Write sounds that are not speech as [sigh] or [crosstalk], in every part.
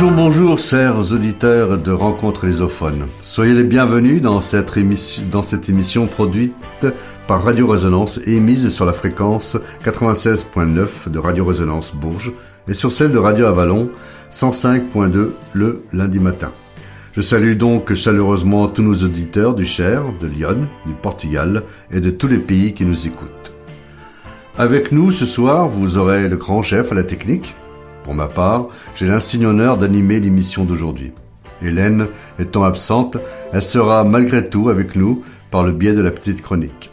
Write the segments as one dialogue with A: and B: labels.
A: Bonjour, bonjour, chers auditeurs de Rencontres lésophones. Soyez les bienvenus dans cette, émission, dans cette émission produite par Radio Résonance et émise sur la fréquence 96.9 de Radio Résonance Bourges et sur celle de Radio Avalon 105.2 le lundi matin. Je salue donc chaleureusement tous nos auditeurs du Cher, de Lyon, du Portugal et de tous les pays qui nous écoutent. Avec nous ce soir, vous aurez le grand chef à la technique. Pour ma part, j'ai l'insigne honneur d'animer l'émission d'aujourd'hui. Hélène étant absente, elle sera malgré tout avec nous par le biais de la petite chronique.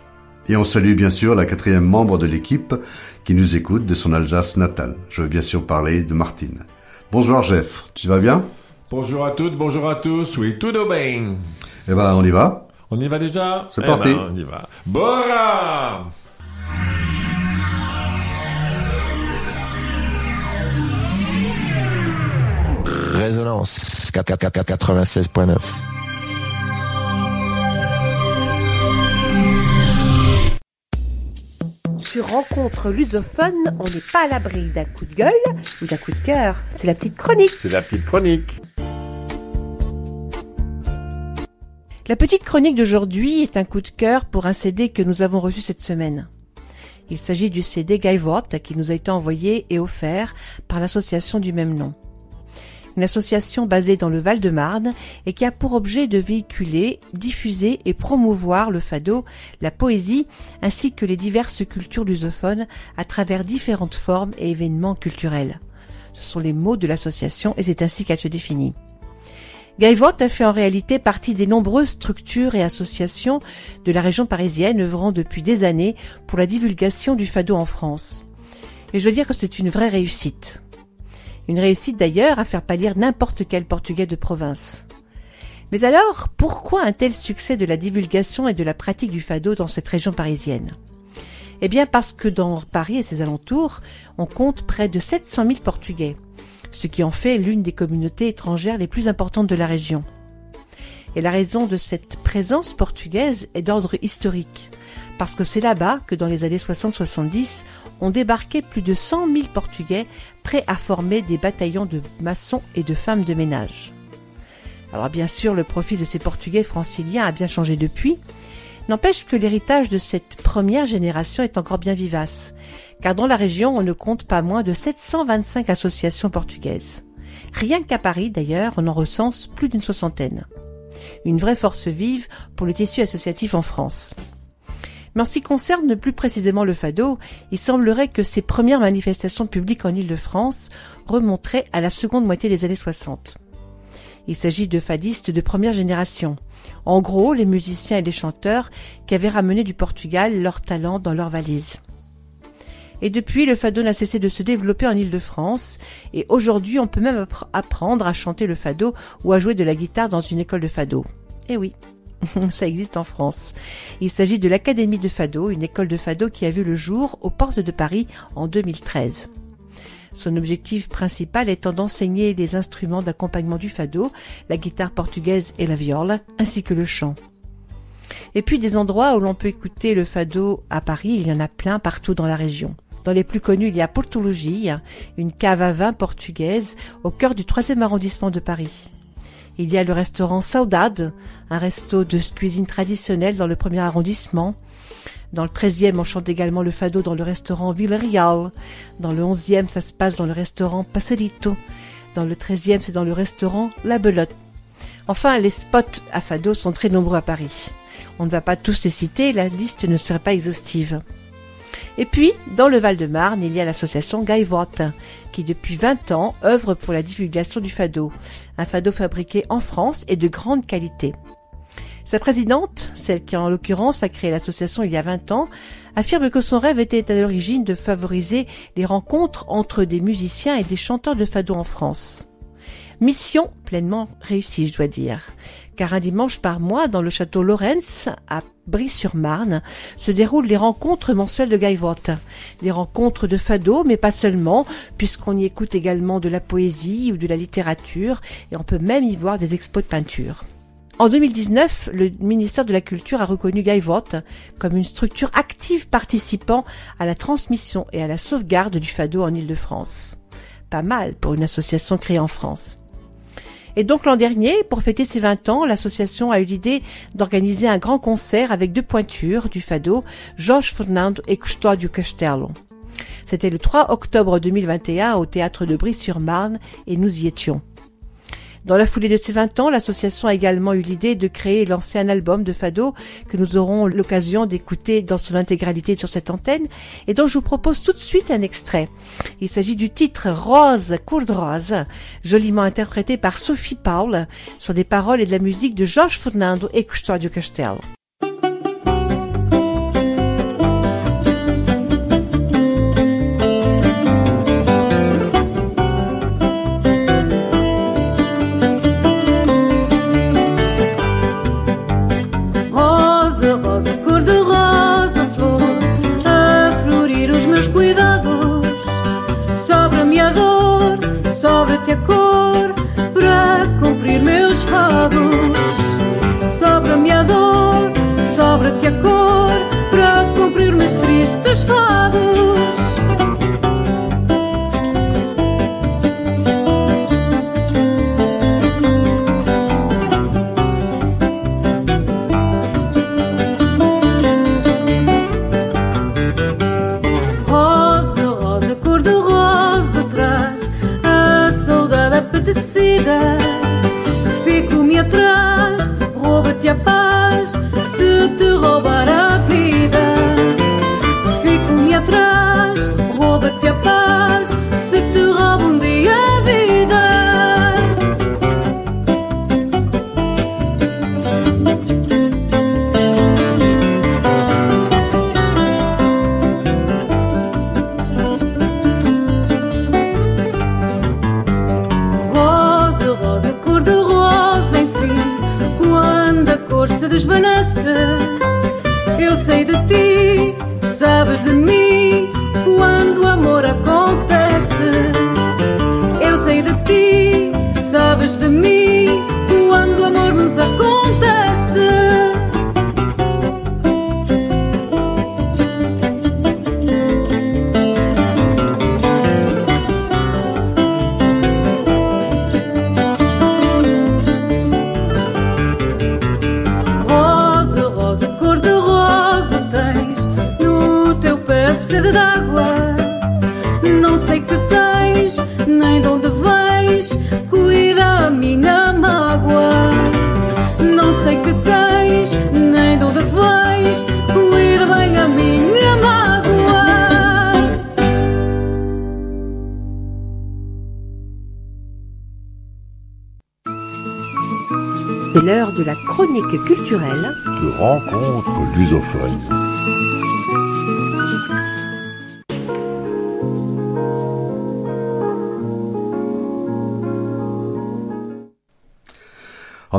A: Et on salue bien sûr la quatrième membre de l'équipe qui nous écoute de son Alsace natale. Je veux bien sûr parler de Martine. Bonjour Jeff, tu vas bien?
B: Bonjour à toutes, bonjour à tous, oui, tout bien.
A: Eh ben, on y va?
B: On y va déjà?
A: C'est parti.
B: Eh ben, on y va. Bora
C: Résonance 96.9.
D: Sur Rencontre lusophone, on n'est pas à l'abri d'un coup de gueule ou d'un coup de cœur. C'est la petite chronique.
B: C'est la petite chronique.
D: La petite chronique d'aujourd'hui est un coup de cœur pour un CD que nous avons reçu cette semaine. Il s'agit du CD Gaivot qui nous a été envoyé et offert par l'association du même nom une association basée dans le Val-de-Marne et qui a pour objet de véhiculer, diffuser et promouvoir le fado, la poésie ainsi que les diverses cultures lusophones à travers différentes formes et événements culturels. Ce sont les mots de l'association et c'est ainsi qu'elle se définit. Gaivot a fait en réalité partie des nombreuses structures et associations de la région parisienne œuvrant depuis des années pour la divulgation du fado en France. Et je veux dire que c'est une vraie réussite. Une réussite d'ailleurs à faire pâlir n'importe quel portugais de province. Mais alors, pourquoi un tel succès de la divulgation et de la pratique du fado dans cette région parisienne? Eh bien parce que dans Paris et ses alentours, on compte près de 700 000 Portugais, ce qui en fait l'une des communautés étrangères les plus importantes de la région. Et la raison de cette présence portugaise est d'ordre historique, parce que c'est là-bas que dans les années 60-70, ont débarqué plus de 100 000 Portugais prêts à former des bataillons de maçons et de femmes de ménage. Alors bien sûr, le profil de ces Portugais franciliens a bien changé depuis, n'empêche que l'héritage de cette première génération est encore bien vivace, car dans la région on ne compte pas moins de 725 associations portugaises. Rien qu'à Paris d'ailleurs, on en recense plus d'une soixantaine. Une vraie force vive pour le tissu associatif en France. Mais en ce qui concerne plus précisément le fado, il semblerait que ses premières manifestations publiques en Île-de-France remonteraient à la seconde moitié des années 60. Il s'agit de fadistes de première génération. En gros, les musiciens et les chanteurs qui avaient ramené du Portugal leur talent dans leurs valises. Et depuis, le fado n'a cessé de se développer en Île-de-France, et aujourd'hui on peut même apprendre à chanter le fado ou à jouer de la guitare dans une école de fado. Eh oui, [laughs] Ça existe en France. Il s'agit de l'Académie de Fado, une école de Fado qui a vu le jour aux portes de Paris en 2013. Son objectif principal étant d'enseigner les instruments d'accompagnement du fado, la guitare portugaise et la viole, ainsi que le chant. Et puis des endroits où l'on peut écouter le fado à Paris, il y en a plein partout dans la région. Dans les plus connus, il y a Portologie, une cave à vin portugaise au cœur du troisième arrondissement de Paris. Il y a le restaurant Saudade, un resto de cuisine traditionnelle dans le premier arrondissement. Dans le 13e, on chante également le fado dans le restaurant Villarreal. Dans le 11e, ça se passe dans le restaurant Paserito. Dans le 13e, c'est dans le restaurant La Belote. Enfin, les spots à fado sont très nombreux à Paris. On ne va pas tous les citer, la liste ne serait pas exhaustive. Et puis, dans le Val-de-Marne, il y a l'association Gaivot, qui depuis 20 ans œuvre pour la divulgation du fado, un fado fabriqué en France et de grande qualité. Sa présidente, celle qui en l'occurrence a créé l'association il y a 20 ans, affirme que son rêve était à l'origine de favoriser les rencontres entre des musiciens et des chanteurs de fado en France. Mission pleinement réussie, je dois dire, car un dimanche par mois, dans le château Lorenz, à Brie-sur-Marne, se déroulent les rencontres mensuelles de Gaivot. Des rencontres de fado, mais pas seulement, puisqu'on y écoute également de la poésie ou de la littérature, et on peut même y voir des expos de peinture. En 2019, le ministère de la Culture a reconnu Gaivot comme une structure active participant à la transmission et à la sauvegarde du fado en Ile-de-France. Pas mal pour une association créée en France. Et donc l'an dernier, pour fêter ses 20 ans, l'association a eu l'idée d'organiser un grand concert avec deux pointures du fado, Georges Fernando et Custódio Castelo. C'était le 3 octobre 2021 au théâtre de Brie-sur-Marne et nous y étions. Dans la foulée de ses 20 ans, l'association a également eu l'idée de créer et lancer un album de fado que nous aurons l'occasion d'écouter dans son intégralité sur cette antenne et dont je vous propose tout de suite un extrait. Il s'agit du titre Rose, cour de rose, joliment interprété par Sophie Paul sur des paroles et de la musique de Georges Fernando et Custódio Castelo.
A: trouble.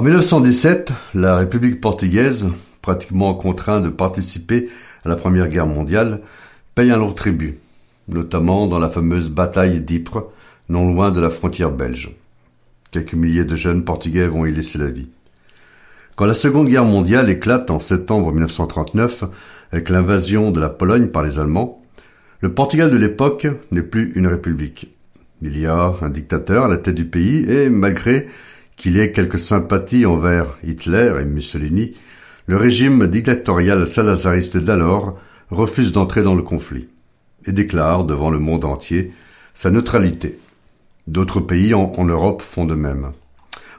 A: 1917, la République portugaise, pratiquement contrainte de participer à la Première Guerre mondiale, paye un lourd tribut, notamment dans la fameuse bataille d'Ypres, non loin de la frontière belge. Quelques milliers de jeunes portugais vont y laisser la vie. Quand la Seconde Guerre mondiale éclate en septembre 1939 avec l'invasion de la Pologne par les Allemands, le Portugal de l'époque n'est plus une république. Il y a un dictateur à la tête du pays et malgré qu'il ait quelques sympathies envers Hitler et Mussolini, le régime dictatorial salazariste d'alors refuse d'entrer dans le conflit et déclare devant le monde entier sa neutralité. D'autres pays en, en Europe font de même.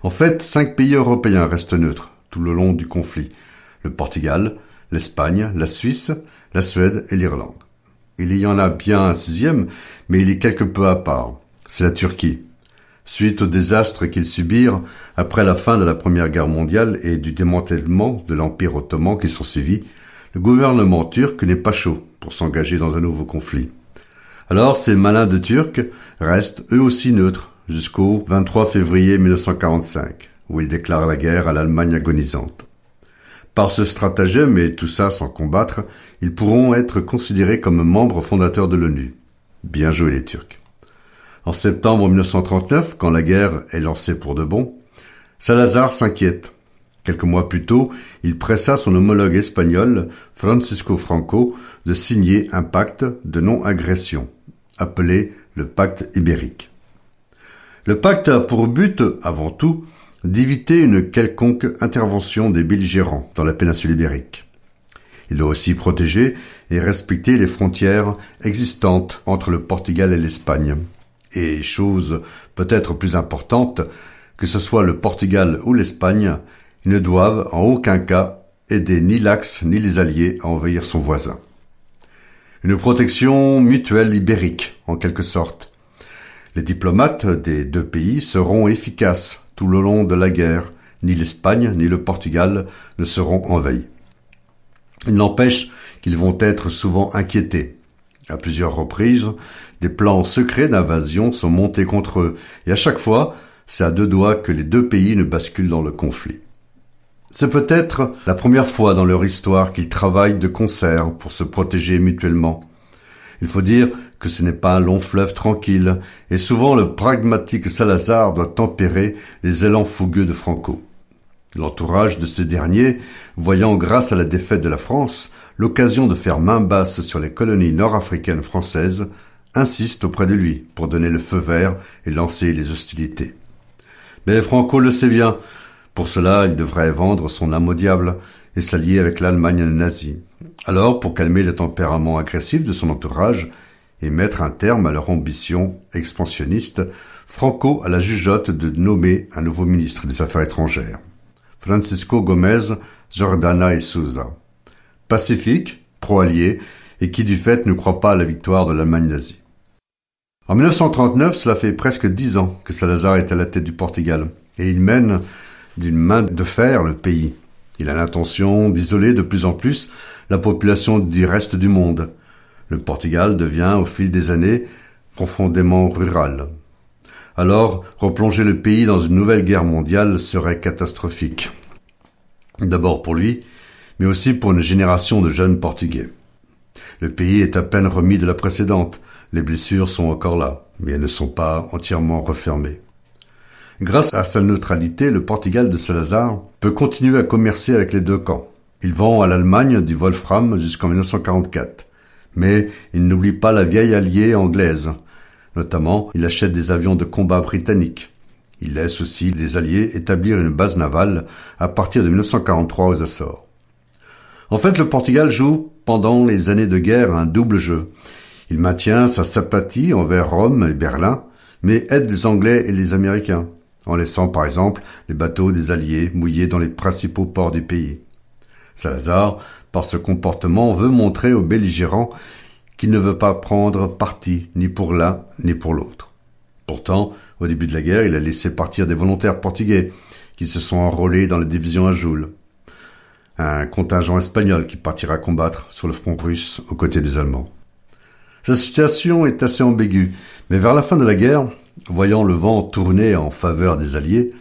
A: En fait, cinq pays européens restent neutres tout le long du conflit. Le Portugal, l'Espagne, la Suisse, la Suède et l'Irlande. Il y en a bien un sixième, mais il est quelque peu à part. C'est la Turquie. Suite aux désastres qu'ils subirent après la fin de la Première Guerre mondiale et du démantèlement de l'Empire ottoman qui s'en suivit, le gouvernement turc n'est pas chaud pour s'engager dans un nouveau conflit. Alors ces malins de Turcs restent eux aussi neutres jusqu'au 23 février 1945, où ils déclarent la guerre à l'Allemagne agonisante. Par ce stratagème et tout ça sans combattre, ils pourront être considérés comme membres fondateurs de l'ONU. Bien joué les Turcs. En septembre 1939, quand la guerre est lancée pour de bon, Salazar s'inquiète. Quelques mois plus tôt, il pressa son homologue espagnol, Francisco Franco, de signer un pacte de non-agression, appelé le pacte ibérique. Le pacte a pour but, avant tout, d'éviter une quelconque intervention des belligérants dans la péninsule ibérique. Il doit aussi protéger et respecter les frontières existantes entre le Portugal et l'Espagne. Et chose peut-être plus importante, que ce soit le Portugal ou l'Espagne, ils ne doivent en aucun cas aider ni l'Axe ni les Alliés à envahir son voisin. Une protection mutuelle ibérique, en quelque sorte. Les diplomates des deux pays seront efficaces tout le long de la guerre. Ni l'Espagne ni le Portugal ne seront envahis. Il n'empêche qu'ils vont être souvent inquiétés. À plusieurs reprises, des plans secrets d'invasion sont montés contre eux, et à chaque fois, c'est à deux doigts que les deux pays ne basculent dans le conflit. C'est peut-être la première fois dans leur histoire qu'ils travaillent de concert pour se protéger mutuellement. Il faut dire que ce n'est pas un long fleuve tranquille, et souvent le pragmatique Salazar doit tempérer les élans fougueux de Franco. L'entourage de ce dernier, voyant grâce à la défaite de la France l'occasion de faire main basse sur les colonies nord-africaines françaises, insiste auprès de lui pour donner le feu vert et lancer les hostilités. Mais Franco le sait bien. Pour cela, il devrait vendre son âme au diable et s'allier avec l'Allemagne nazie. Alors, pour calmer le tempérament agressif de son entourage et mettre un terme à leur ambition expansionniste, Franco a la jugeote de nommer un nouveau ministre des Affaires étrangères. Francisco Gomez Jordana et Souza. Pacifique, pro-allié, et qui du fait ne croit pas à la victoire de l'Allemagne nazie. En 1939, cela fait presque dix ans que Salazar est à la tête du Portugal, et il mène d'une main de fer le pays. Il a l'intention d'isoler de plus en plus la population du reste du monde. Le Portugal devient, au fil des années, profondément rural. Alors, replonger le pays dans une nouvelle guerre mondiale serait catastrophique. D'abord pour lui, mais aussi pour une génération de jeunes Portugais. Le pays est à peine remis de la précédente. Les blessures sont encore là, mais elles ne sont pas entièrement refermées. Grâce à sa neutralité, le Portugal de Salazar peut continuer à commercer avec les deux camps. Il vend à l'Allemagne du wolfram jusqu'en 1944. Mais il n'oublie pas la vieille alliée anglaise, Notamment, il achète des avions de combat britanniques. Il laisse aussi les Alliés établir une base navale à partir de 1943 aux Açores. En fait, le Portugal joue pendant les années de guerre un double jeu. Il maintient sa sympathie envers Rome et Berlin, mais aide les Anglais et les Américains, en laissant par exemple les bateaux des Alliés mouillés dans les principaux ports du pays. Salazar, par ce comportement, veut montrer aux belligérants qu'il ne veut pas prendre parti ni pour l'un ni pour l'autre. Pourtant, au début de la guerre, il a laissé partir des volontaires portugais qui se sont enrôlés dans la division Ajoul, un contingent espagnol qui partira combattre sur le front russe aux côtés des Allemands. Sa situation est assez ambiguë, mais vers la fin de la guerre, voyant le vent tourner en faveur des Alliés,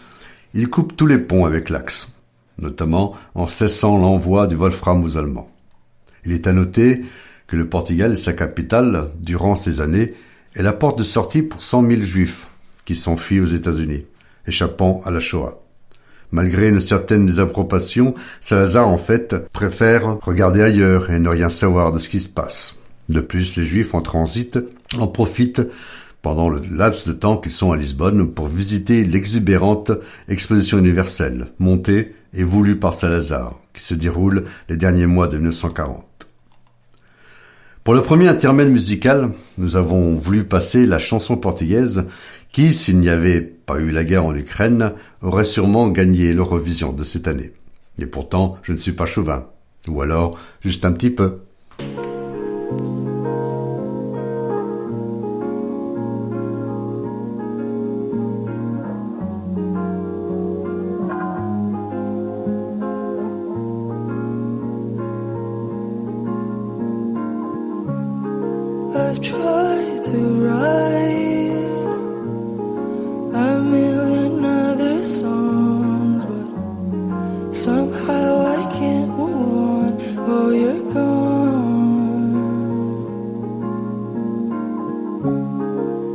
A: il coupe tous les ponts avec l'Axe, notamment en cessant l'envoi du Wolfram aux Allemands. Il est à noter que le Portugal sa capitale durant ces années est la porte de sortie pour cent mille juifs qui s'enfuient aux États-Unis, échappant à la Shoah. Malgré une certaine désapprobation, Salazar en fait préfère regarder ailleurs et ne rien savoir de ce qui se passe. De plus, les Juifs en transit en profitent pendant le laps de temps qu'ils sont à Lisbonne pour visiter l'exubérante exposition universelle, montée et voulue par Salazar, qui se déroule les derniers mois de 1940. Pour le premier intermède musical, nous avons voulu passer la chanson portugaise qui, s'il n'y avait pas eu la guerre en Ukraine, aurait sûrement gagné l'Eurovision de cette année. Et pourtant, je ne suis pas chauvin. Ou alors, juste un petit peu.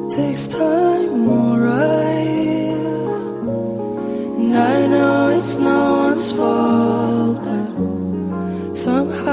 E: Takes time, alright. And I know it's no one's fault, but somehow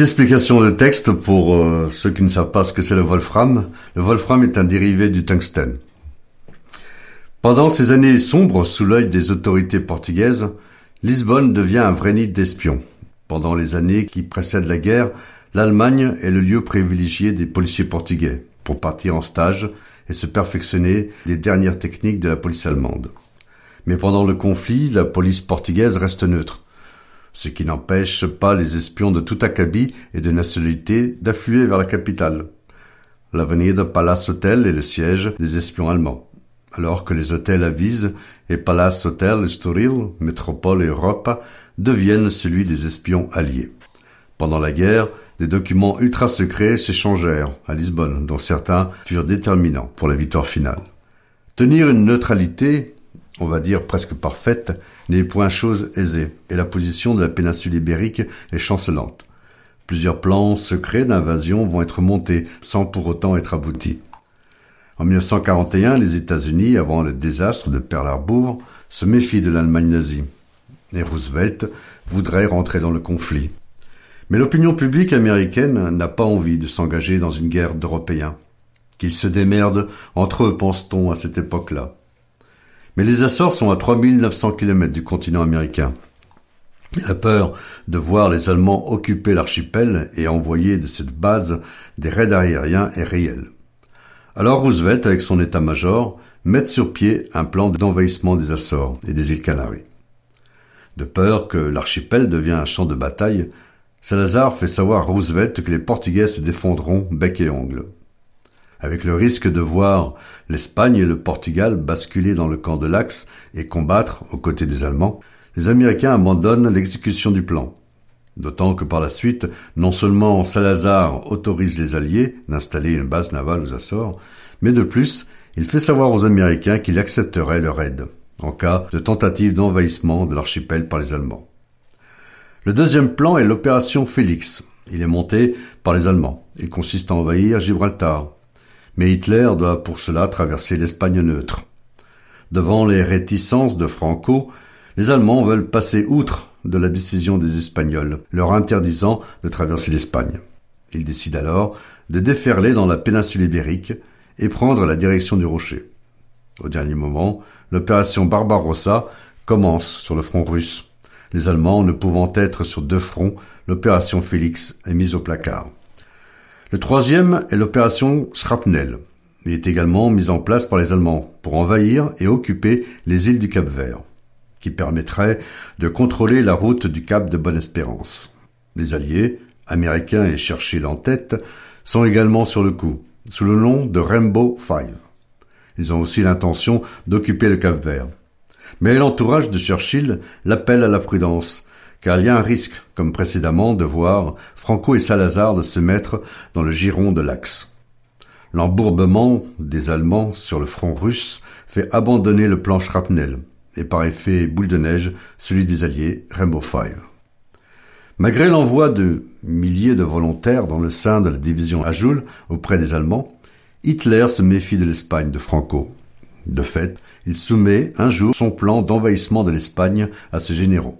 A: Explication de texte pour euh, ceux qui ne savent pas ce que c'est le wolfram. Le wolfram est un dérivé du tungstène. Pendant ces années sombres sous l'œil des autorités portugaises, Lisbonne devient un vrai nid d'espions. Pendant les années qui précèdent la guerre, l'Allemagne est le lieu privilégié des policiers portugais pour partir en stage et se perfectionner les dernières techniques de la police allemande. Mais pendant le conflit, la police portugaise reste neutre, ce qui n'empêche pas les espions de tout acabit et de nationalité d'affluer vers la capitale. L'avenir de Palace Hotel est le siège des espions allemands alors que les hôtels Avise et Palace Hotel Estoril, Métropole et Europa deviennent celui des espions alliés. Pendant la guerre, des documents ultra secrets s'échangèrent à Lisbonne, dont certains furent déterminants pour la victoire finale. Tenir une neutralité, on va dire presque parfaite, n'est point chose aisée, et la position de la péninsule ibérique est chancelante. Plusieurs plans secrets d'invasion vont être montés sans pour autant être aboutis. En 1941, les États-Unis, avant le désastre de Pearl Harbor, se méfient de l'Allemagne nazie. Et Roosevelt voudrait rentrer dans le conflit. Mais l'opinion publique américaine n'a pas envie de s'engager dans une guerre d'Européens. Qu'ils se démerdent entre eux, pense-t-on à cette époque-là. Mais les Açores sont à 3900 km du continent américain. La peur de voir les Allemands occuper l'archipel et envoyer de cette base des raids aériens est réelle. Alors Roosevelt, avec son état-major, met sur pied un plan d'envahissement des Açores et des îles Canaries. De peur que l'archipel devienne un champ de bataille, Salazar fait savoir à Roosevelt que les Portugais se défendront bec et ongle. Avec le risque de voir l'Espagne et le Portugal basculer dans le camp de l'Axe et combattre aux côtés des Allemands, les Américains abandonnent l'exécution du plan. D'autant que par la suite, non seulement Salazar autorise les Alliés d'installer une base navale aux Açores, mais de plus, il fait savoir aux Américains qu'il accepterait leur aide en cas de tentative d'envahissement de l'archipel par les Allemands. Le deuxième plan est l'opération Félix. Il est monté par les Allemands. Il consiste à envahir Gibraltar. Mais Hitler doit pour cela traverser l'Espagne neutre. Devant les réticences de Franco, les Allemands veulent passer outre de la décision des Espagnols, leur interdisant de traverser l'Espagne. Ils décident alors de déferler dans la péninsule ibérique et prendre la direction du rocher. Au dernier moment, l'opération Barbarossa commence sur le front russe. Les Allemands ne pouvant être sur deux fronts, l'opération Félix est mise au placard. Le troisième est l'opération Shrapnel. Il est également mis en place par les Allemands pour envahir et occuper les îles du Cap-Vert qui permettrait de contrôler la route du Cap de Bonne-Espérance. Les Alliés, américains et Churchill en tête, sont également sur le coup, sous le nom de Rainbow Five. Ils ont aussi l'intention d'occuper le Cap Vert. Mais l'entourage de Churchill l'appelle à la prudence, car il y a un risque, comme précédemment, de voir Franco et Salazar de se mettre dans le giron de l'Axe. L'embourbement des Allemands sur le front russe fait abandonner le plan Shrapnel, et par effet boule de neige celui des Alliés, Rainbow Five. Malgré l'envoi de milliers de volontaires dans le sein de la division Ajoul auprès des Allemands, Hitler se méfie de l'Espagne de Franco. De fait, il soumet un jour son plan d'envahissement de l'Espagne à ses généraux.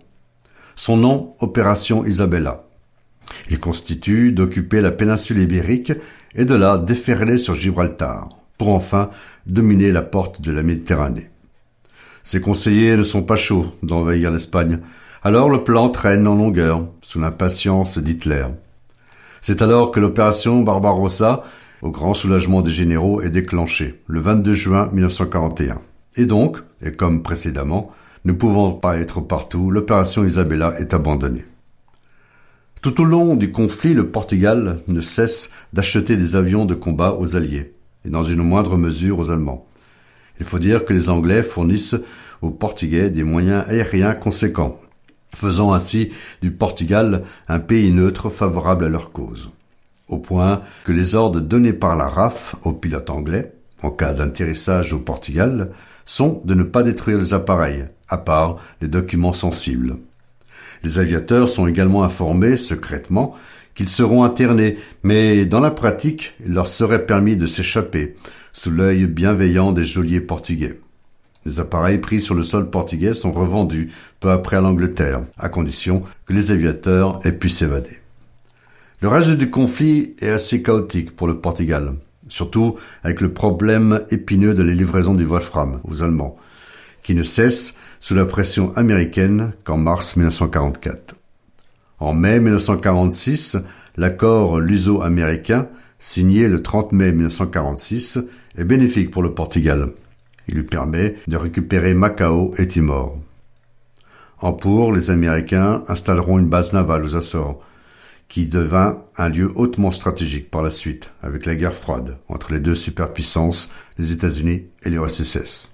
A: Son nom, Opération Isabella. Il constitue d'occuper la péninsule ibérique et de la déferler sur Gibraltar, pour enfin dominer la porte de la Méditerranée. Ses conseillers ne sont pas chauds d'envahir l'Espagne, alors le plan traîne en longueur, sous l'impatience d'Hitler. C'est alors que l'opération Barbarossa, au grand soulagement des généraux, est déclenchée, le 22 juin 1941. Et donc, et comme précédemment, ne pouvant pas être partout, l'opération Isabella est abandonnée. Tout au long du conflit, le Portugal ne cesse d'acheter des avions de combat aux Alliés, et dans une moindre mesure aux Allemands. Il faut dire que les Anglais fournissent aux Portugais des moyens aériens conséquents, faisant ainsi du Portugal un pays neutre favorable à leur cause. Au point que les ordres donnés par la RAF aux pilotes anglais, en cas d'atterrissage au Portugal, sont de ne pas détruire les appareils, à part les documents sensibles. Les aviateurs sont également informés secrètement qu'ils seront internés, mais dans la pratique, il leur serait permis de s'échapper, sous l'œil bienveillant des geôliers portugais. Les appareils pris sur le sol portugais sont revendus peu après à l'Angleterre, à condition que les aviateurs aient pu s'évader. Le reste du conflit est assez chaotique pour le Portugal, surtout avec le problème épineux de la livraison du Wolfram aux Allemands, qui ne cesse sous la pression américaine qu'en mars 1944. En mai 1946, l'accord luso-américain, signé le 30 mai 1946, est bénéfique pour le Portugal. Il lui permet de récupérer Macao et Timor. En pour, les Américains installeront une base navale aux Açores, qui devint un lieu hautement stratégique par la suite, avec la guerre froide entre les deux superpuissances, les États-Unis et l'URSS.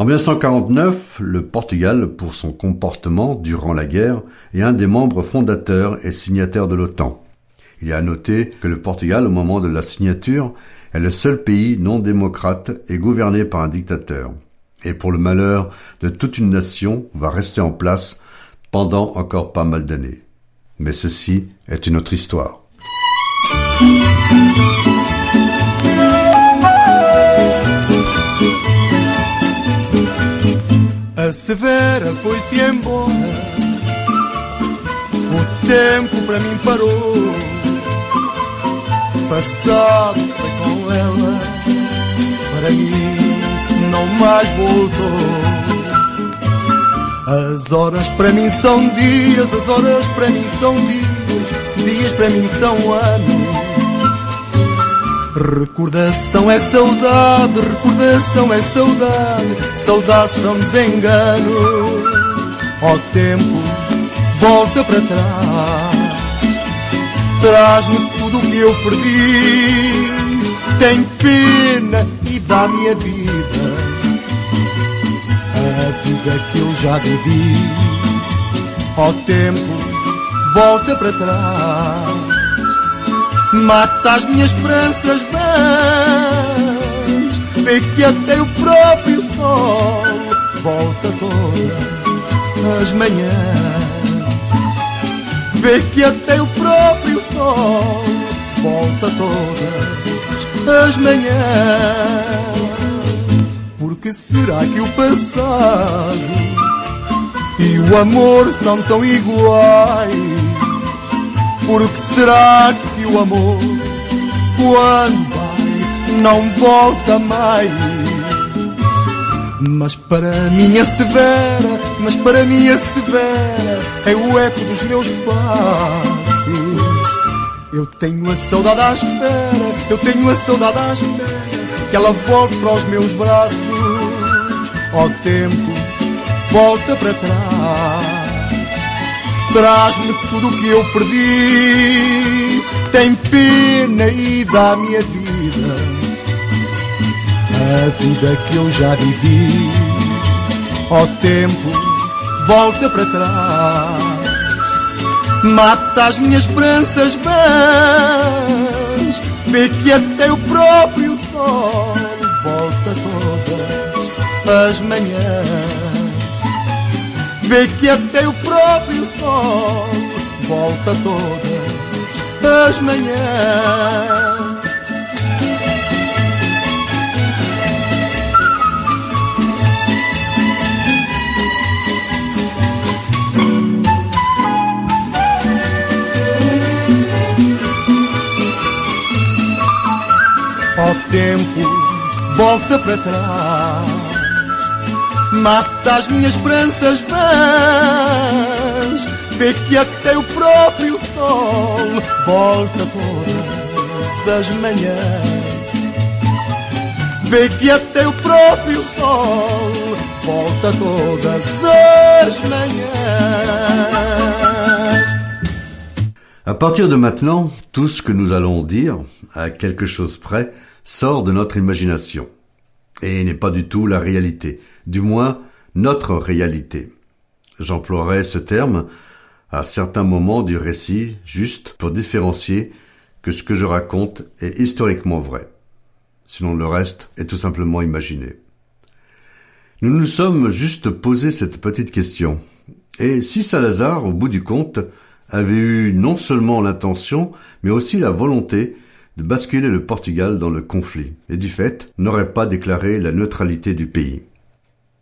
A: En 1949, le Portugal, pour son comportement durant la guerre, est un des membres fondateurs et signataires de l'OTAN. Il est à noter que le Portugal, au moment de la signature, est le seul pays non démocrate et gouverné par un dictateur. Et pour le malheur de toute une nation, va rester en place pendant encore pas mal d'années. Mais ceci est une autre histoire.
F: A Severa foi-se embora, o tempo para mim parou. Passado foi com ela, para mim não mais voltou. As horas para mim são dias, as horas para mim são dias, dias para mim são anos. Recordação é saudade, recordação é saudade, saudades são desenganos. Ó tempo, volta para trás, traz-me tudo o que eu perdi. Tem pena e dá-me a vida, a vida que eu já vivi. Ó tempo, volta para trás. Mata as minhas esperanças vãs Vê que até o próprio sol. Volta todas as manhãs. Vê que até o próprio sol. Volta todas as manhãs. Porque será que o passado E o amor são tão iguais porque será que o amor, quando vai, não volta mais? Mas para mim a severa, mas para mim a severa é o eco dos meus passos. Eu tenho a saudade à espera, eu tenho a saudade à espera que ela volte para os meus braços. Ó tempo, volta para trás. Traz-me tudo o que eu perdi. Tem pena e dá-me a vida. A vida que eu já vivi. Ó tempo, volta para trás. Mata as minhas esperanças vãs. Vê que até o próprio sol volta todas as manhãs. Vê que até o próprio sol volta todas as manhãs. Ó tempo volta para trás. Mata as minhas esperanças vãs. Vê que até o próprio sol volta todas as manhãs. Vê que até o próprio sol volta todas as manhãs.
A: À partir de maintenant, tout ce que nous allons dire, à quelque chose près, sort de notre imagination et n'est pas du tout la réalité, du moins notre réalité. J'emploierai ce terme à certains moments du récit juste pour différencier que ce que je raconte est historiquement vrai. Sinon le reste est tout simplement imaginé. Nous nous sommes juste posé cette petite question. Et si Salazar, au bout du compte, avait eu non seulement l'intention, mais aussi la volonté de basculer le Portugal dans le conflit, et du fait n'aurait pas déclaré la neutralité du pays.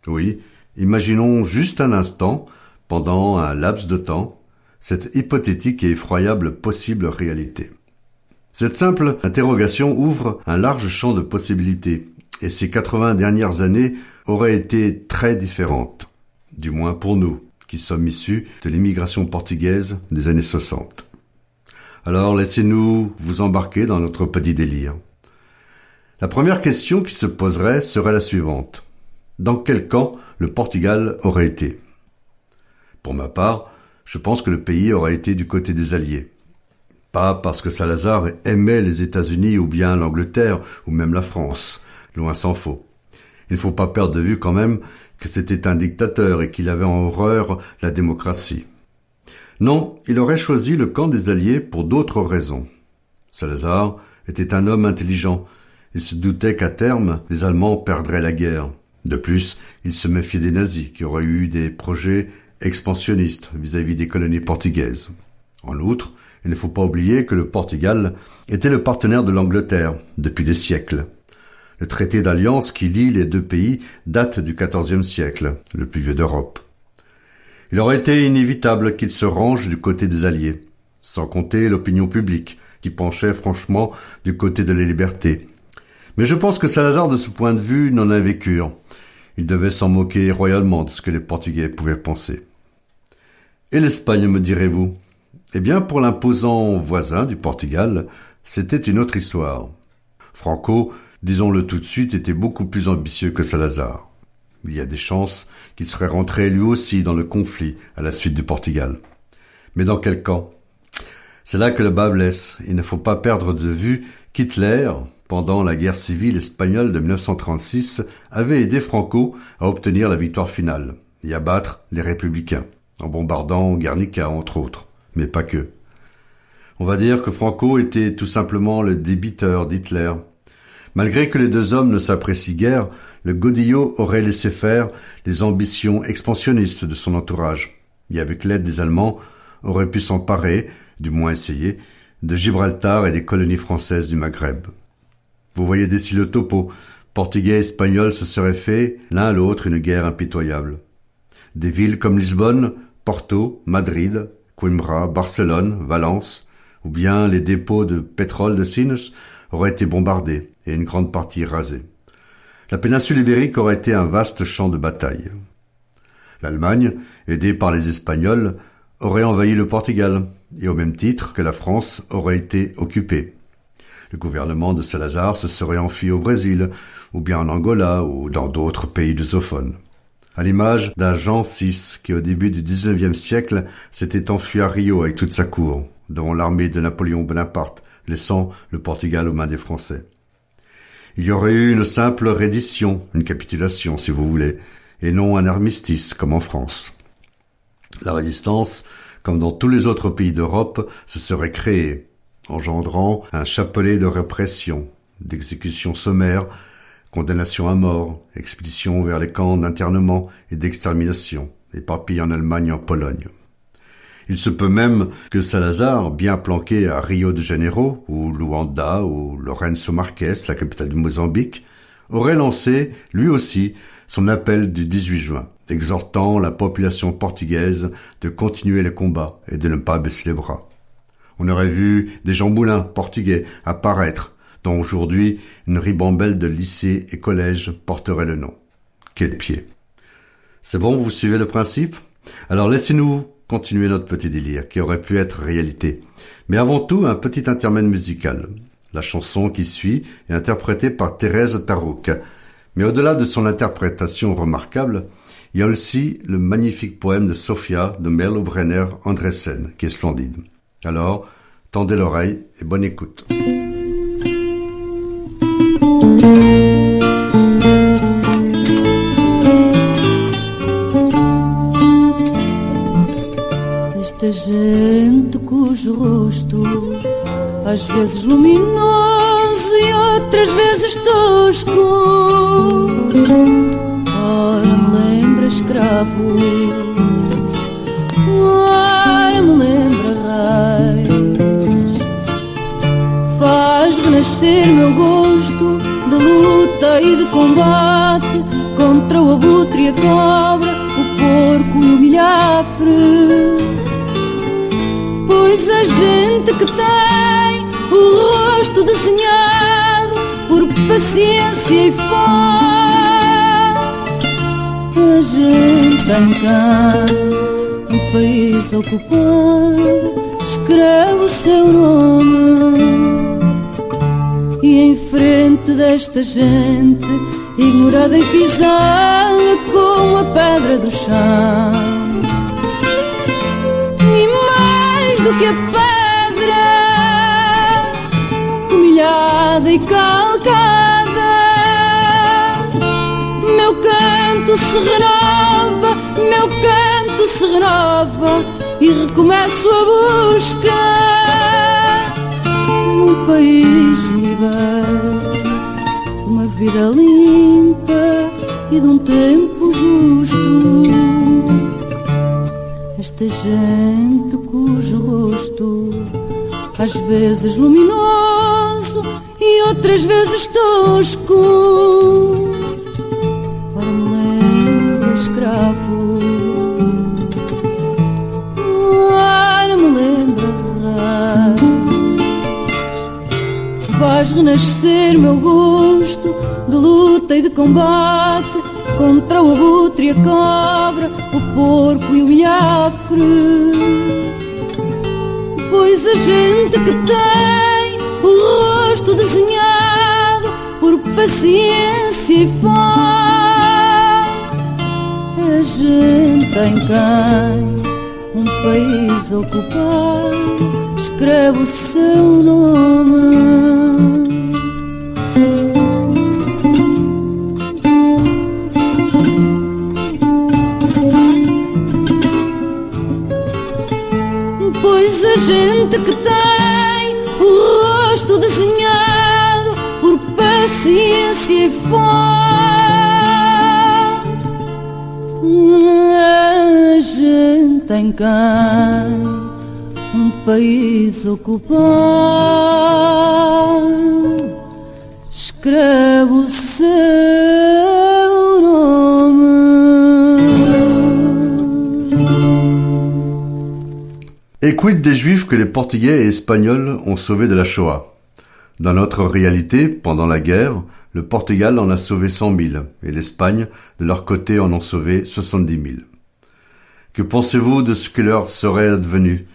A: Oui, imaginons juste un instant, pendant un laps de temps, cette hypothétique et effroyable possible réalité. Cette simple interrogation ouvre un large champ de possibilités, et ces 80 dernières années auraient été très différentes, du moins pour nous, qui sommes issus de l'immigration portugaise des années 60. Alors laissez-nous vous embarquer dans notre petit délire. La première question qui se poserait serait la suivante. Dans quel camp le Portugal aurait été? Pour ma part, je pense que le pays aurait été du côté des Alliés. Pas parce que Salazar aimait les États-Unis ou bien l'Angleterre ou même la France, loin s'en faut. Il ne faut pas perdre de vue quand même que c'était un dictateur et qu'il avait en horreur la démocratie. Non, il aurait choisi le camp des Alliés pour d'autres raisons. Salazar était un homme intelligent. Il se doutait qu'à terme, les Allemands perdraient la guerre. De plus, il se méfiait des nazis qui auraient eu des projets expansionnistes vis-à-vis des colonies portugaises. En outre, il ne faut pas oublier que le Portugal était le partenaire de l'Angleterre depuis des siècles. Le traité d'alliance qui lie les deux pays date du XIVe siècle, le plus vieux d'Europe. Il aurait été inévitable qu'il se range du côté des Alliés, sans compter l'opinion publique, qui penchait franchement du côté de la liberté. Mais je pense que Salazar, de ce point de vue, n'en avait cure. Il devait s'en moquer royalement de ce que les Portugais pouvaient penser. Et l'Espagne, me direz-vous? Eh bien, pour l'imposant voisin du Portugal, c'était une autre histoire. Franco, disons-le tout de suite, était beaucoup plus ambitieux que Salazar. Il y a des chances qu'il serait rentré lui aussi dans le conflit à la suite du Portugal. Mais dans quel camp? C'est là que le bas blesse. Il ne faut pas perdre de vue qu'Hitler, pendant la guerre civile espagnole de 1936, avait aidé Franco à obtenir la victoire finale et à battre les républicains, en bombardant Guernica entre autres, mais pas que. On va dire que Franco était tout simplement le débiteur d'Hitler. Malgré que les deux hommes ne s'apprécient guère, le Godillot aurait laissé faire les ambitions expansionnistes de son entourage, et avec l'aide des Allemands aurait pu s'emparer, du moins essayer, de Gibraltar et des colonies françaises du Maghreb. Vous voyez d'ici le topo. Portugais et Espagnols se seraient fait l'un à l'autre une guerre impitoyable. Des villes comme Lisbonne, Porto, Madrid, Coimbra, Barcelone, Valence, ou bien les dépôts de pétrole de Sines auraient été bombardés et une grande partie rasée. La péninsule ibérique aurait été un vaste champ de bataille. L'Allemagne, aidée par les Espagnols, aurait envahi le Portugal, et au même titre que la France aurait été occupée. Le gouvernement de Salazar se serait enfui au Brésil, ou bien en Angola, ou dans d'autres pays lusophones. À l'image d'un Jean VI qui, au début du XIXe siècle, s'était enfui à Rio avec toute sa cour, devant l'armée de Napoléon Bonaparte, laissant le Portugal aux mains des Français. Il y aurait eu une simple reddition, une capitulation, si vous voulez, et non un armistice comme en France. La résistance, comme dans tous les autres pays d'Europe, se serait créée, engendrant un chapelet de répression, d'exécutions sommaires, condamnations à mort, expéditions vers les camps d'internement et d'extermination, éparpillés en Allemagne et en Pologne. Il se peut même que Salazar, bien planqué à Rio de Janeiro, ou Luanda, ou Lourenço Marques, la capitale du Mozambique, aurait lancé, lui aussi, son appel du 18 juin, exhortant la population portugaise de continuer les combats et de ne pas baisser les bras. On aurait vu des Jean Moulin portugais apparaître dont aujourd'hui une ribambelle de lycées et collèges porterait le nom. Quel pied C'est bon, vous suivez le principe? Alors laissez-nous continuer notre petit délire, qui aurait pu être réalité. Mais avant tout, un petit intermède musical. La chanson qui suit est interprétée par Thérèse Tarouk. Mais au-delà de son interprétation remarquable, il y a aussi le magnifique poème de Sophia de Merlo Brenner Andresen, qui est splendide. Alors, tendez l'oreille et bonne écoute.
G: Gente cujo rosto às vezes luminoso e outras vezes tosco. Ora me lembra escravos, ora me lembra reis. Faz renascer meu gosto de luta e de combate contra o abutre e a cobra, o porco e o milhafre. Pois a gente que tem. O rosto desenhado por paciência e fé, a gente tem cá um país ocupado, escreve o seu nome. E em frente desta gente, ignorada e pisada com a pedra do chão do que a pedra, humilhada e calcada. Meu canto se renova, meu canto se renova e recomeço a busca num país liberto, uma vida limpa e de um tempo justo. Esta gente cujo rosto às vezes luminoso e outras vezes tosco. Ora me lembra escravo, ora me lembra. Faz renascer meu gosto de luta e de combate contra o abutre a cobra, o porco e o milhafre. Pois a gente que tem o rosto desenhado por paciência e fé, a gente tem quem um país ocupado escreve o seu nome. Gente que tem o rosto desenhado por paciência e fé, a gente tem cá um país ocupado, escreve
A: Et quid des Juifs que les Portugais et Espagnols ont sauvés de la Shoah? Dans notre réalité, pendant la guerre, le Portugal en a sauvé 100 000 et l'Espagne, de leur côté, en ont sauvé 70 000. Que pensez-vous de ce que leur serait advenu?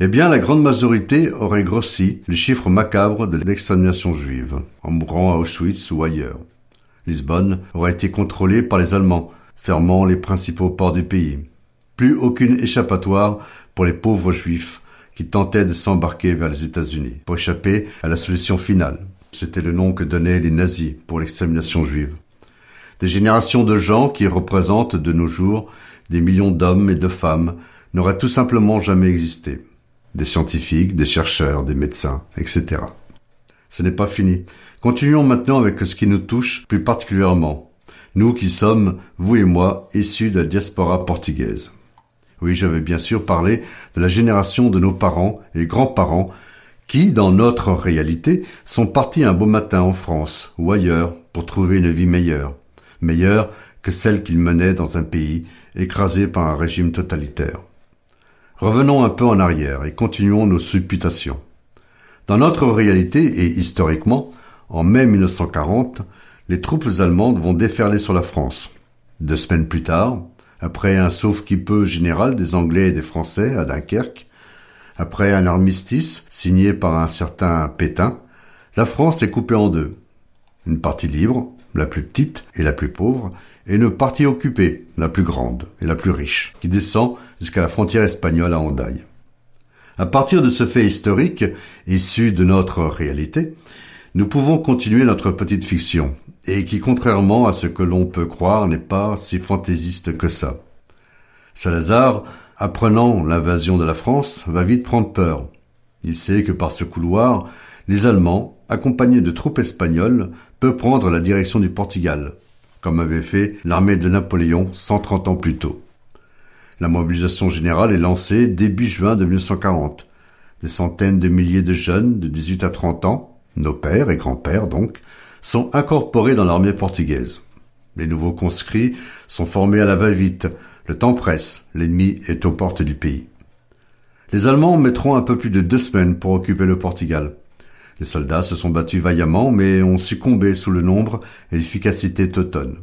A: Eh bien, la grande majorité aurait grossi le chiffre macabre de l'extermination juive, en mourant à Auschwitz ou ailleurs. Lisbonne aurait été contrôlée par les Allemands, fermant les principaux ports du pays. Plus aucune échappatoire pour les pauvres juifs qui tentaient de s'embarquer vers les États-Unis pour échapper à la solution finale. C'était le nom que donnaient les nazis pour l'extermination juive. Des générations de gens qui représentent de nos jours des millions d'hommes et de femmes n'auraient tout simplement jamais existé. Des scientifiques, des chercheurs, des médecins, etc. Ce n'est pas fini. Continuons maintenant avec ce qui nous touche plus particulièrement. Nous qui sommes, vous et moi, issus de la diaspora portugaise. Oui, je vais bien sûr parler de la génération de nos parents et grands-parents qui, dans notre réalité, sont partis un beau matin en France ou ailleurs pour trouver une vie meilleure, meilleure que celle qu'ils menaient dans un pays écrasé par un régime totalitaire. Revenons un peu en arrière et continuons nos supputations. Dans notre réalité et historiquement, En mai 1940, les troupes allemandes vont déferler sur la France. Deux semaines plus tard, après un sauf-qui-peut général des Anglais et des Français à Dunkerque, après un armistice signé par un certain Pétain, la France est coupée en deux. Une partie libre, la plus petite et la plus pauvre, et une partie occupée, la plus grande et la plus riche, qui descend jusqu'à la frontière espagnole à Hendaye. À partir de ce fait historique, issu de notre réalité, nous pouvons continuer notre petite fiction, et qui, contrairement à ce que l'on peut croire, n'est pas si fantaisiste que ça. Salazar, apprenant l'invasion de la France, va vite prendre peur. Il sait que par ce couloir, les Allemands, accompagnés de troupes espagnoles, peuvent prendre la direction du Portugal, comme avait fait l'armée de Napoléon 130 ans plus tôt. La mobilisation générale est lancée début juin de 1940. Des centaines de milliers de jeunes de 18 à 30 ans, nos pères et grands-pères donc, sont incorporés dans l'armée portugaise. Les nouveaux conscrits sont formés à la va-vite. Le temps presse, l'ennemi est aux portes du pays. Les Allemands mettront un peu plus de deux semaines pour occuper le Portugal. Les soldats se sont battus vaillamment, mais ont succombé sous le nombre et l'efficacité teutonne.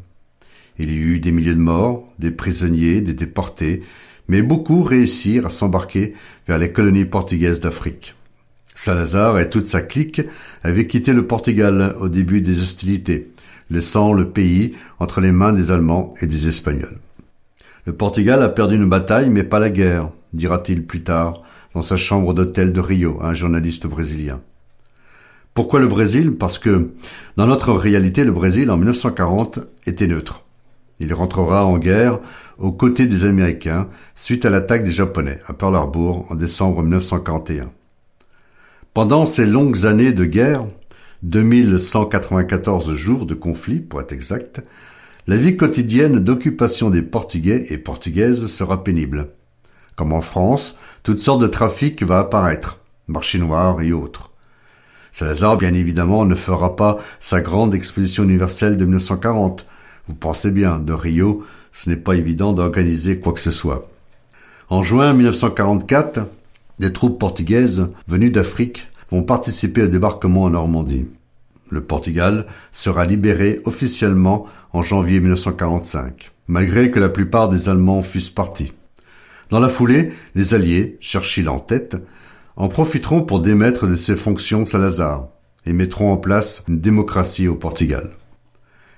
A: Il y eut des milliers de morts, des prisonniers, des déportés, mais beaucoup réussirent à s'embarquer vers les colonies portugaises d'Afrique. Salazar et toute sa clique avaient quitté le Portugal au début des hostilités, laissant le pays entre les mains des Allemands et des Espagnols. Le Portugal a perdu une bataille, mais pas la guerre, dira-t-il plus tard dans sa chambre d'hôtel de Rio à un journaliste brésilien. Pourquoi le Brésil? Parce que, dans notre réalité, le Brésil, en 1940, était neutre. Il rentrera en guerre aux côtés des Américains suite à l'attaque des Japonais à Pearl Harbor en décembre 1941. Pendant ces longues années de guerre, 2194 jours de conflit pour être exact, la vie quotidienne d'occupation des Portugais et Portugaises sera pénible. Comme en France, toutes sortes de trafics va apparaître, marché noir et autres. Salazar, bien évidemment, ne fera pas sa grande exposition universelle de 1940. Vous pensez bien, de Rio, ce n'est pas évident d'organiser quoi que ce soit. En juin 1944, des troupes portugaises venues d'Afrique vont participer au débarquement en Normandie. Le Portugal sera libéré officiellement en janvier 1945, malgré que la plupart des Allemands fussent partis. Dans la foulée, les Alliés, Churchill en tête, en profiteront pour démettre de ses fonctions Salazar et mettront en place une démocratie au Portugal.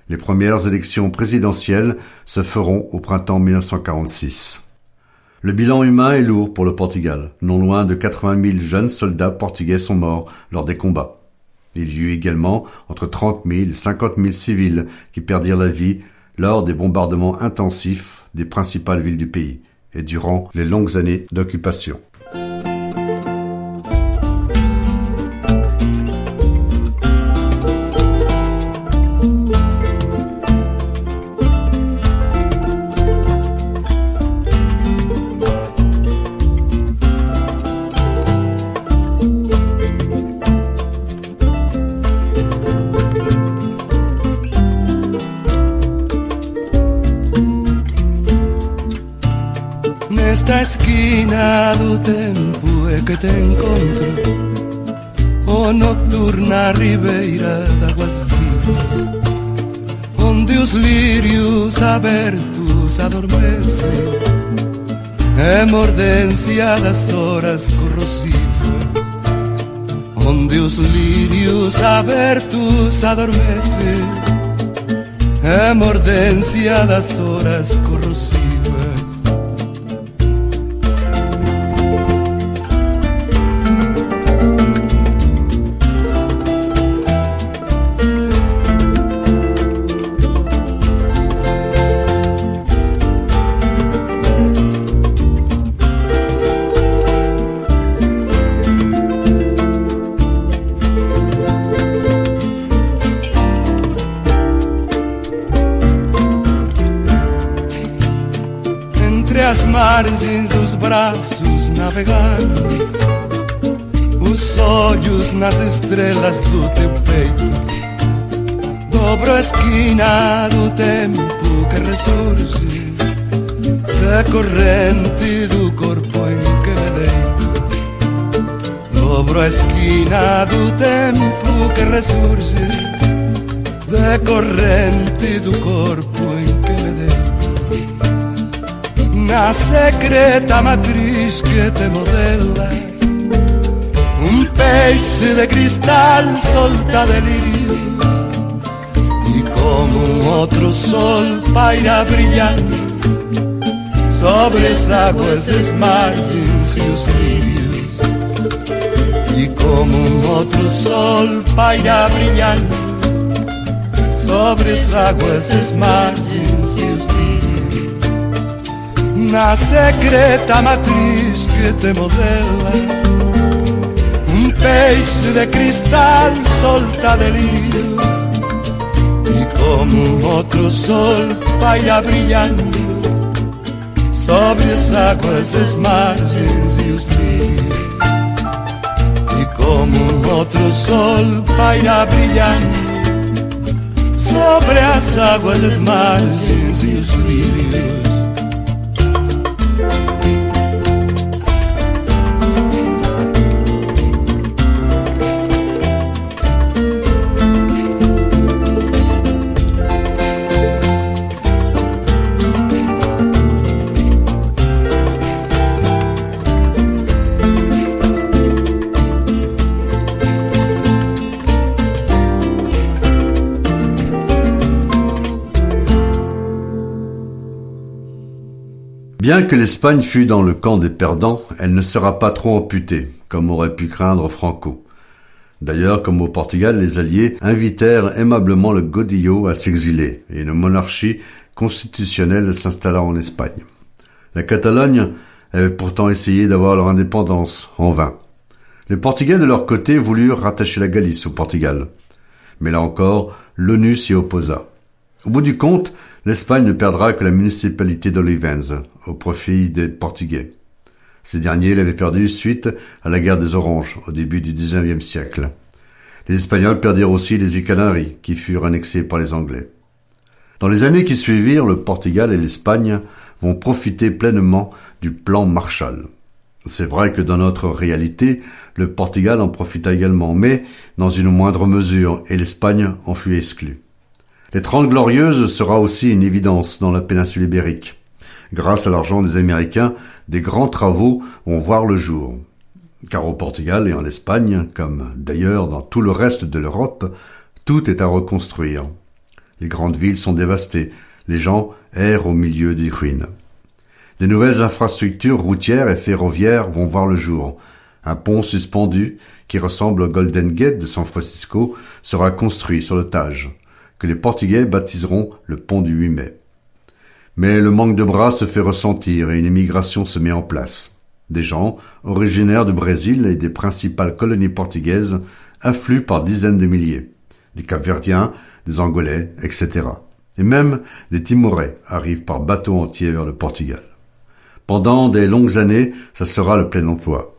A: Les premières élections présidentielles se feront au printemps 1946. Le bilan humain est lourd pour le Portugal. Non loin de 80 000 jeunes soldats portugais sont morts lors des combats. Il y eut également entre 30 000 et 50 000 civils qui perdirent la vie lors des bombardements intensifs des principales villes du pays et durant les longues années d'occupation.
H: Esquina do tempo é que te encontro O nocturna ribeira de águas vivas Onde os lírios abertos adormecem É mordência das horas corrosivas. Onde os lírios abertos adormecem É mordência das horas corrosivas margens dos braços navegando Os olhos nas estrelas do teu peito. Dobro a esquina do tempo que ressurge Da corrente do corpo em que me deito. Sobre a esquina do tempo que resurge da corrente do corpo secreta matriz que te modela. Um peixe de cristal solta delírios e como um outro sol paira brilhando sobre as águas, as margens e os lírios. E como um outro sol paira brilhando sobre as águas, as margens Na secreta matriz que te modela, um peixe de cristal solta delírios. E como outro sol paira brilhando sobre as águas, as margens e os lírios. E como um outro sol paira brilhando sobre as águas, as margens
A: Bien que l'Espagne fût dans le camp des perdants, elle ne sera pas trop amputée, comme aurait pu craindre Franco. D'ailleurs, comme au Portugal, les Alliés invitèrent aimablement le Godillo à s'exiler, et une monarchie constitutionnelle s'installa en Espagne. La Catalogne avait pourtant essayé d'avoir leur indépendance, en vain. Les Portugais de leur côté voulurent rattacher la Galice au Portugal. Mais là encore, l'ONU s'y opposa. Au bout du compte, l'Espagne ne perdra que la municipalité d'Olivenza, au profit des Portugais. Ces derniers l'avaient perdue suite à la guerre des Oranges, au début du XIXe siècle. Les Espagnols perdirent aussi les îles Canaries, qui furent annexées par les Anglais. Dans les années qui suivirent, le Portugal et l'Espagne vont profiter pleinement du plan Marshall. C'est vrai que dans notre réalité, le Portugal en profita également, mais dans une moindre mesure, et l'Espagne en fut exclue. Les Trente Glorieuses sera aussi une évidence dans la péninsule ibérique. Grâce à l'argent des Américains, des grands travaux vont voir le jour. Car au Portugal et en Espagne, comme d'ailleurs dans tout le reste de l'Europe, tout est à reconstruire. Les grandes villes sont dévastées, les gens errent au milieu des ruines. Des nouvelles infrastructures routières et ferroviaires vont voir le jour. Un pont suspendu, qui ressemble au Golden Gate de San Francisco, sera construit sur le Tage que les Portugais baptiseront le pont du 8 mai. Mais le manque de bras se fait ressentir et une émigration se met en place. Des gens, originaires du Brésil et des principales colonies portugaises, affluent par dizaines de milliers. Des Capverdiens, des Angolais, etc. Et même des Timorais arrivent par bateau entier vers le Portugal. Pendant des longues années, ça sera le plein emploi.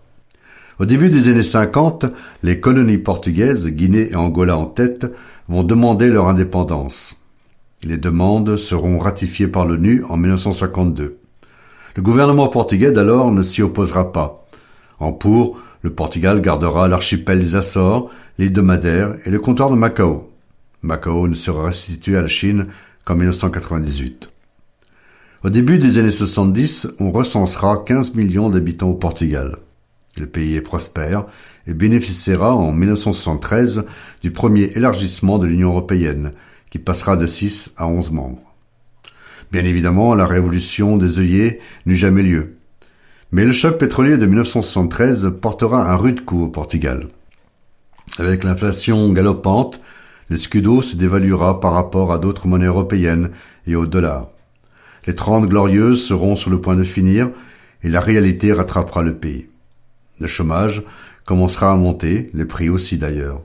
A: Au début des années 50, les colonies portugaises, Guinée et Angola en tête, vont demander leur indépendance. Les demandes seront ratifiées par l'ONU en 1952. Le gouvernement portugais d'alors ne s'y opposera pas. En pour, le Portugal gardera l'archipel des Açores, l'île de Madère et le comptoir de Macao. Macao ne sera restitué à la Chine qu'en 1998. Au début des années 70, on recensera 15 millions d'habitants au Portugal. Le pays est prospère et bénéficiera en 1973 du premier élargissement de l'Union européenne, qui passera de 6 à 11 membres. Bien évidemment, la révolution des œillets n'eut jamais lieu. Mais le choc pétrolier de 1973 portera un rude coup au Portugal. Avec l'inflation galopante, le scudo se dévaluera par rapport à d'autres monnaies européennes et au dollar. Les Trente Glorieuses seront sur le point de finir et la réalité rattrapera le pays. Le chômage commencera à monter, les prix aussi d'ailleurs.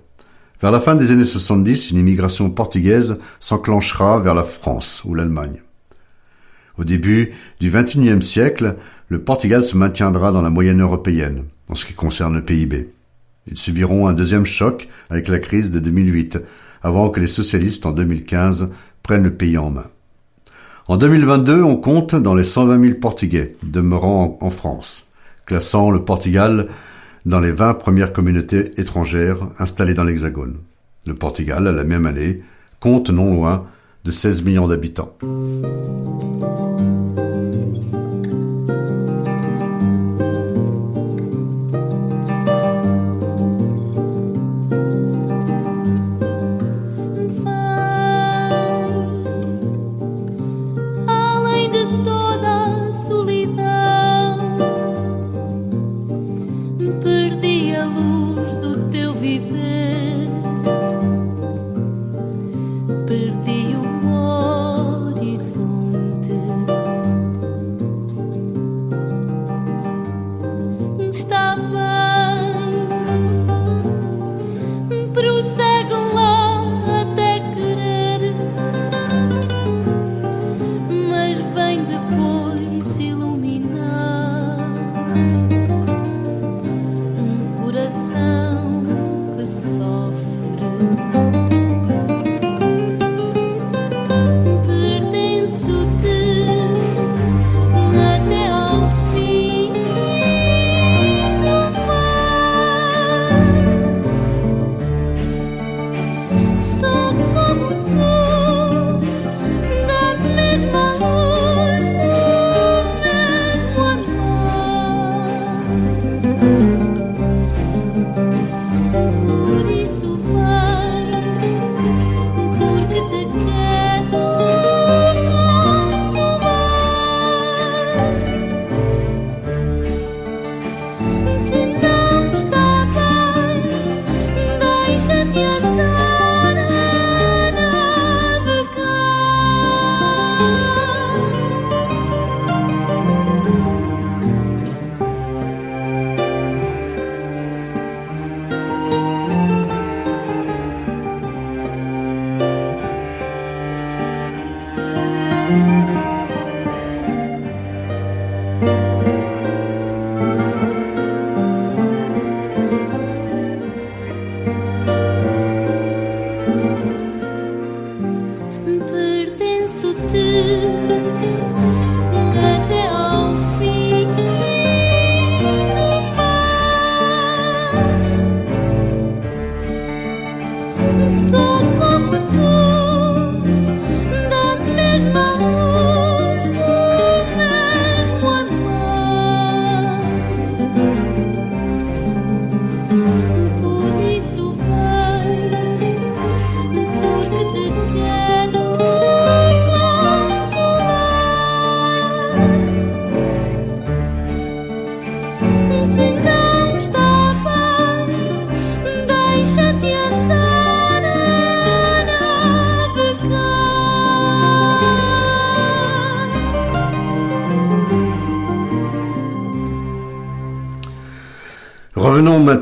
A: Vers la fin des années 70, une immigration portugaise s'enclenchera vers la France ou l'Allemagne. Au début du XXIe siècle, le Portugal se maintiendra dans la moyenne européenne en ce qui concerne le PIB. Ils subiront un deuxième choc avec la crise de 2008, avant que les socialistes en 2015 prennent le pays en main. En 2022, on compte dans les 120 000 Portugais demeurant en France classant le Portugal dans les 20 premières communautés étrangères installées dans l'Hexagone. Le Portugal, à la même année, compte non loin de 16 millions d'habitants. Mama.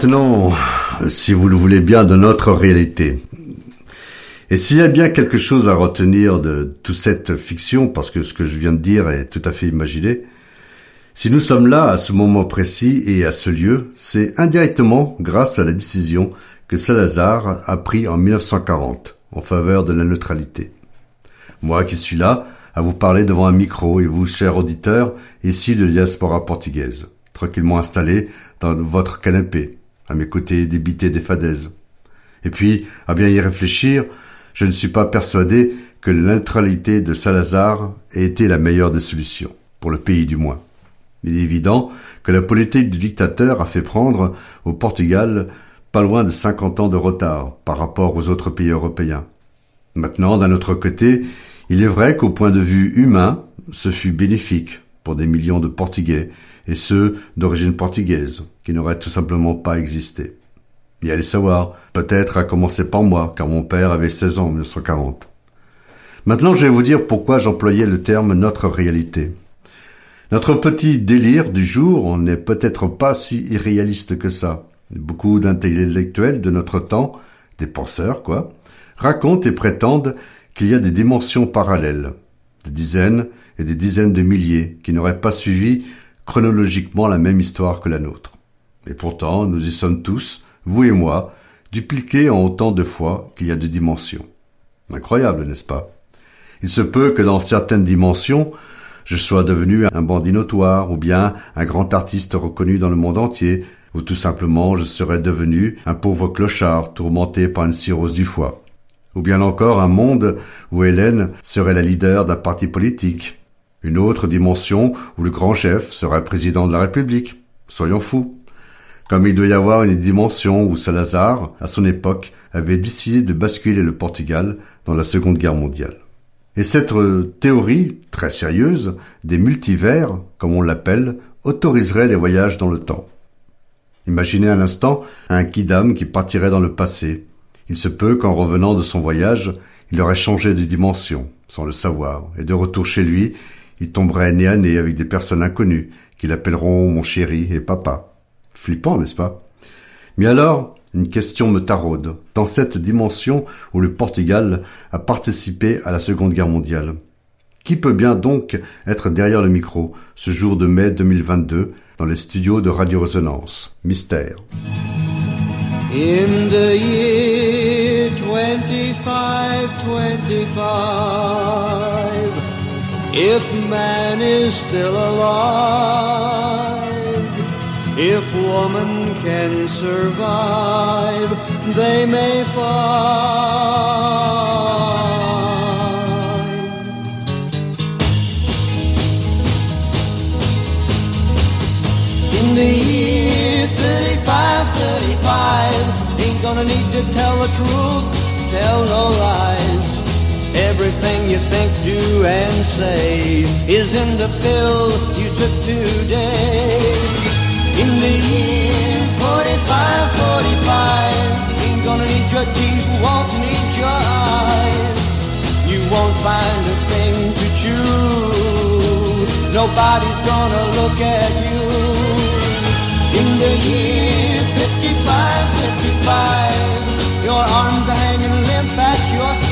A: Maintenant, si vous le voulez bien, de notre réalité. Et s'il y a bien quelque chose à retenir de toute cette fiction, parce que ce que je viens de dire est tout à fait imaginé, si nous sommes là à ce moment précis et à ce lieu, c'est indirectement grâce à la décision que Salazar a prise en 1940 en faveur de la neutralité. Moi qui suis là à vous parler devant un micro et vous, chers auditeurs, ici de diaspora portugaise, tranquillement installés dans votre canapé, à mes côtés débiter des fadaises. Et puis, à bien y réfléchir, je ne suis pas persuadé que la neutralité de Salazar ait été la meilleure des solutions, pour le pays du moins. Il est évident que la politique du dictateur a fait prendre au Portugal pas loin de 50 ans de retard par rapport aux autres pays européens. Maintenant, d'un autre côté, il est vrai qu'au point de vue humain, ce fut bénéfique pour des millions de Portugais et ceux d'origine portugaise qui n'auraient tout simplement pas existé. Et allez savoir, peut-être à commencer par moi, car mon père avait 16 ans en 1940. Maintenant, je vais vous dire pourquoi j'employais le terme notre réalité. Notre petit délire du jour n'est peut-être pas si irréaliste que ça. Beaucoup d'intellectuels de notre temps, des penseurs quoi, racontent et prétendent qu'il y a des dimensions parallèles, des dizaines et des dizaines de milliers qui n'auraient pas suivi chronologiquement la même histoire que la nôtre. Et pourtant, nous y sommes tous, vous et moi, dupliqués en autant de fois qu'il y a de dimensions. Incroyable, n'est-ce pas? Il se peut que dans certaines dimensions, je sois devenu un bandit notoire ou bien un grand artiste reconnu dans le monde entier, ou tout simplement je serais devenu un pauvre clochard tourmenté par une cirrhose du foie. Ou bien encore un monde où Hélène serait la leader d'un parti politique. Une autre dimension où le grand chef serait président de la République. Soyons fous. Comme il doit y avoir une dimension où Salazar, à son époque, avait décidé de basculer le Portugal dans la Seconde Guerre mondiale. Et cette euh, théorie, très sérieuse, des multivers, comme on l'appelle, autoriserait les voyages dans le temps. Imaginez un instant un kidam qui partirait dans le passé. Il se peut qu'en revenant de son voyage, il aurait changé de dimension, sans le savoir, et de retour chez lui, il tomberait nez à nez avec des personnes inconnues, qui l'appelleront mon chéri et papa. Flippant, n'est-ce pas? Mais alors, une question me taraude. Dans cette dimension où le Portugal a participé à la Seconde Guerre mondiale, qui peut bien donc être derrière le micro ce jour de mai 2022 dans les studios de Radio Résonance? Mystère.
I: In the year 2525, if man is still alive, if woman can survive, they may find. In the year 35, 35, ain't gonna need to tell the truth, tell no lies. Everything you think, do, and say is in the pill you took today. In the year 45, 45, ain't gonna need your teeth, won't need your eyes. You won't find a thing to chew. Nobody's gonna look at you. In the year 55, 55, your arms are hanging limp at your sides.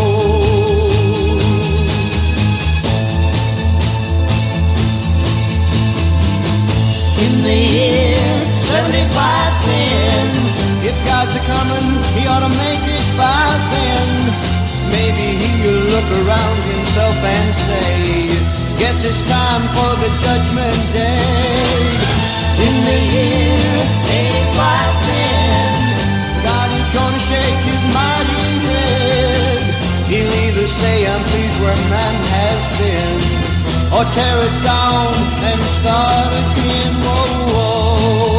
I: In the year 7510, if God's a coming, he ought to make it by then. Maybe he'll look around himself and say, Guess it's time for the judgment day. In the year 8510, God is gonna shake his mighty head. He'll either say, I'm pleased where man has been, or tear it down and start again. Whoa, whoa.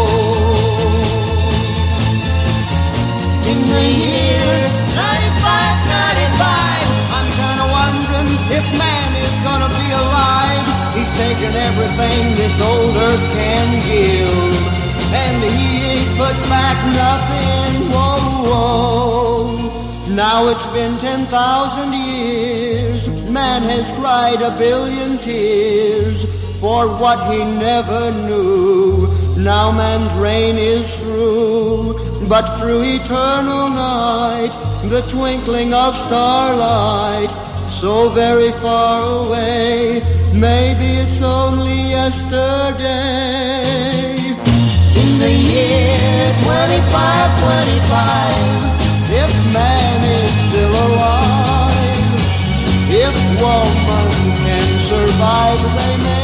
I: In the year 95, 95, I'm kinda wondering if man is gonna be alive. He's taken everything this old earth can give, and he ain't put back nothing. Whoa, whoa. Now it's been 10,000 years. Man has cried a billion tears for what he never knew. Now man's reign is through, but through eternal night, the twinkling of starlight, so very far away, maybe it's only yesterday. In the year 2525, if man is still alive, woman can survive, they may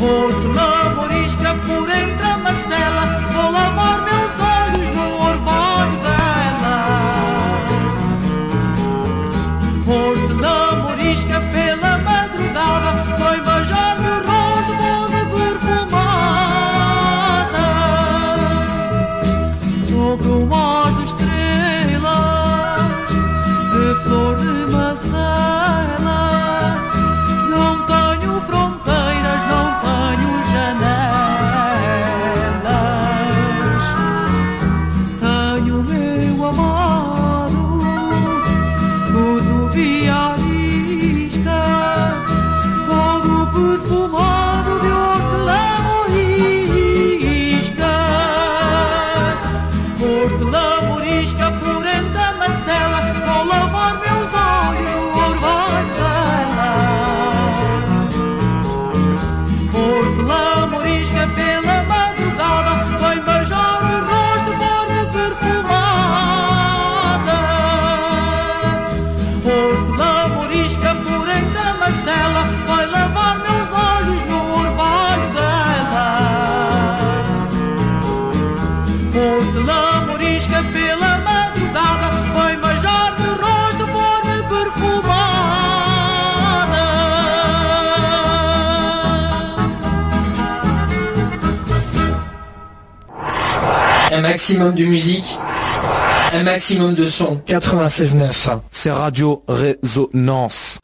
J: fortuna morisca pura
K: entrada. Maximum de musique, un maximum de son. 96.9.
L: C'est Radio Résonance.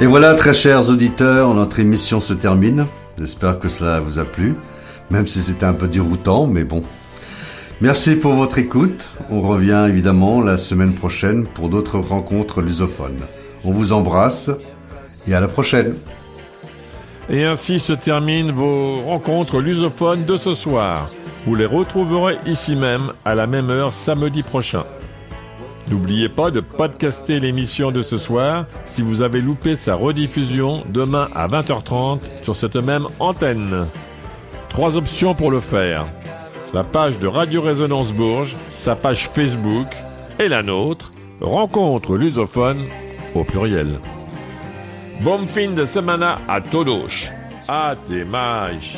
A: Et voilà, très chers auditeurs, notre émission se termine. J'espère que cela vous a plu, même si c'était un peu déroutant, mais bon. Merci pour votre écoute. On revient évidemment la semaine prochaine pour d'autres rencontres lusophones. On vous embrasse et à la prochaine.
B: Et ainsi se terminent vos rencontres lusophones de ce soir. Vous les retrouverez ici même à la même heure samedi prochain. N'oubliez pas de podcaster l'émission de ce soir si vous avez loupé sa rediffusion demain à 20h30 sur cette même antenne. Trois options pour le faire la page de Radio Résonance Bourges, sa page Facebook et la nôtre, Rencontre lusophone au pluriel. Bon fin de semana a todos. Até mais.